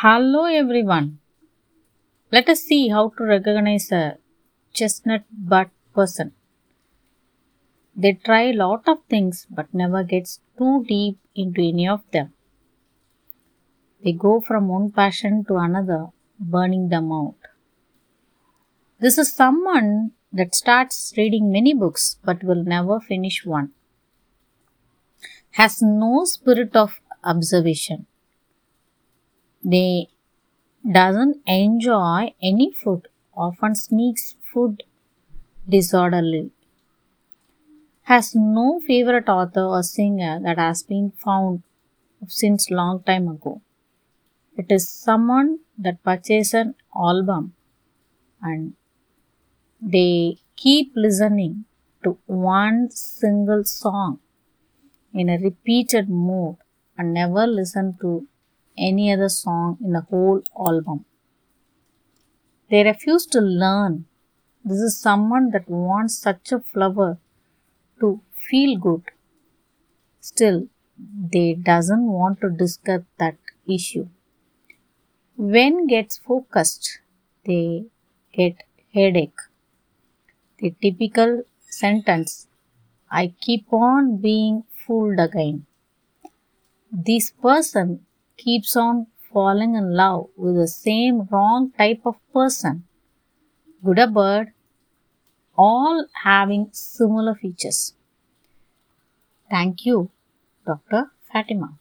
Hello everyone. Let us see how to recognize a chestnut bud person. They try a lot of things but never gets too deep into any of them. They go from one passion to another, burning them out. This is someone that starts reading many books but will never finish one. Has no spirit of observation. They doesn't enjoy any food, often sneaks food disorderly. Has no favorite author or singer that has been found since long time ago. It is someone that purchases an album and they keep listening to one single song in a repeated mode and never listen to any other song in the whole album. They refuse to learn. This is someone that wants such a flower to feel good. Still, they doesn't want to discuss that issue. When gets focused, they get headache. The typical sentence I keep on being fooled again. This person keeps on falling in love with the same wrong type of person. Good or bird, all having similar features. Thank you, Dr. Fatima.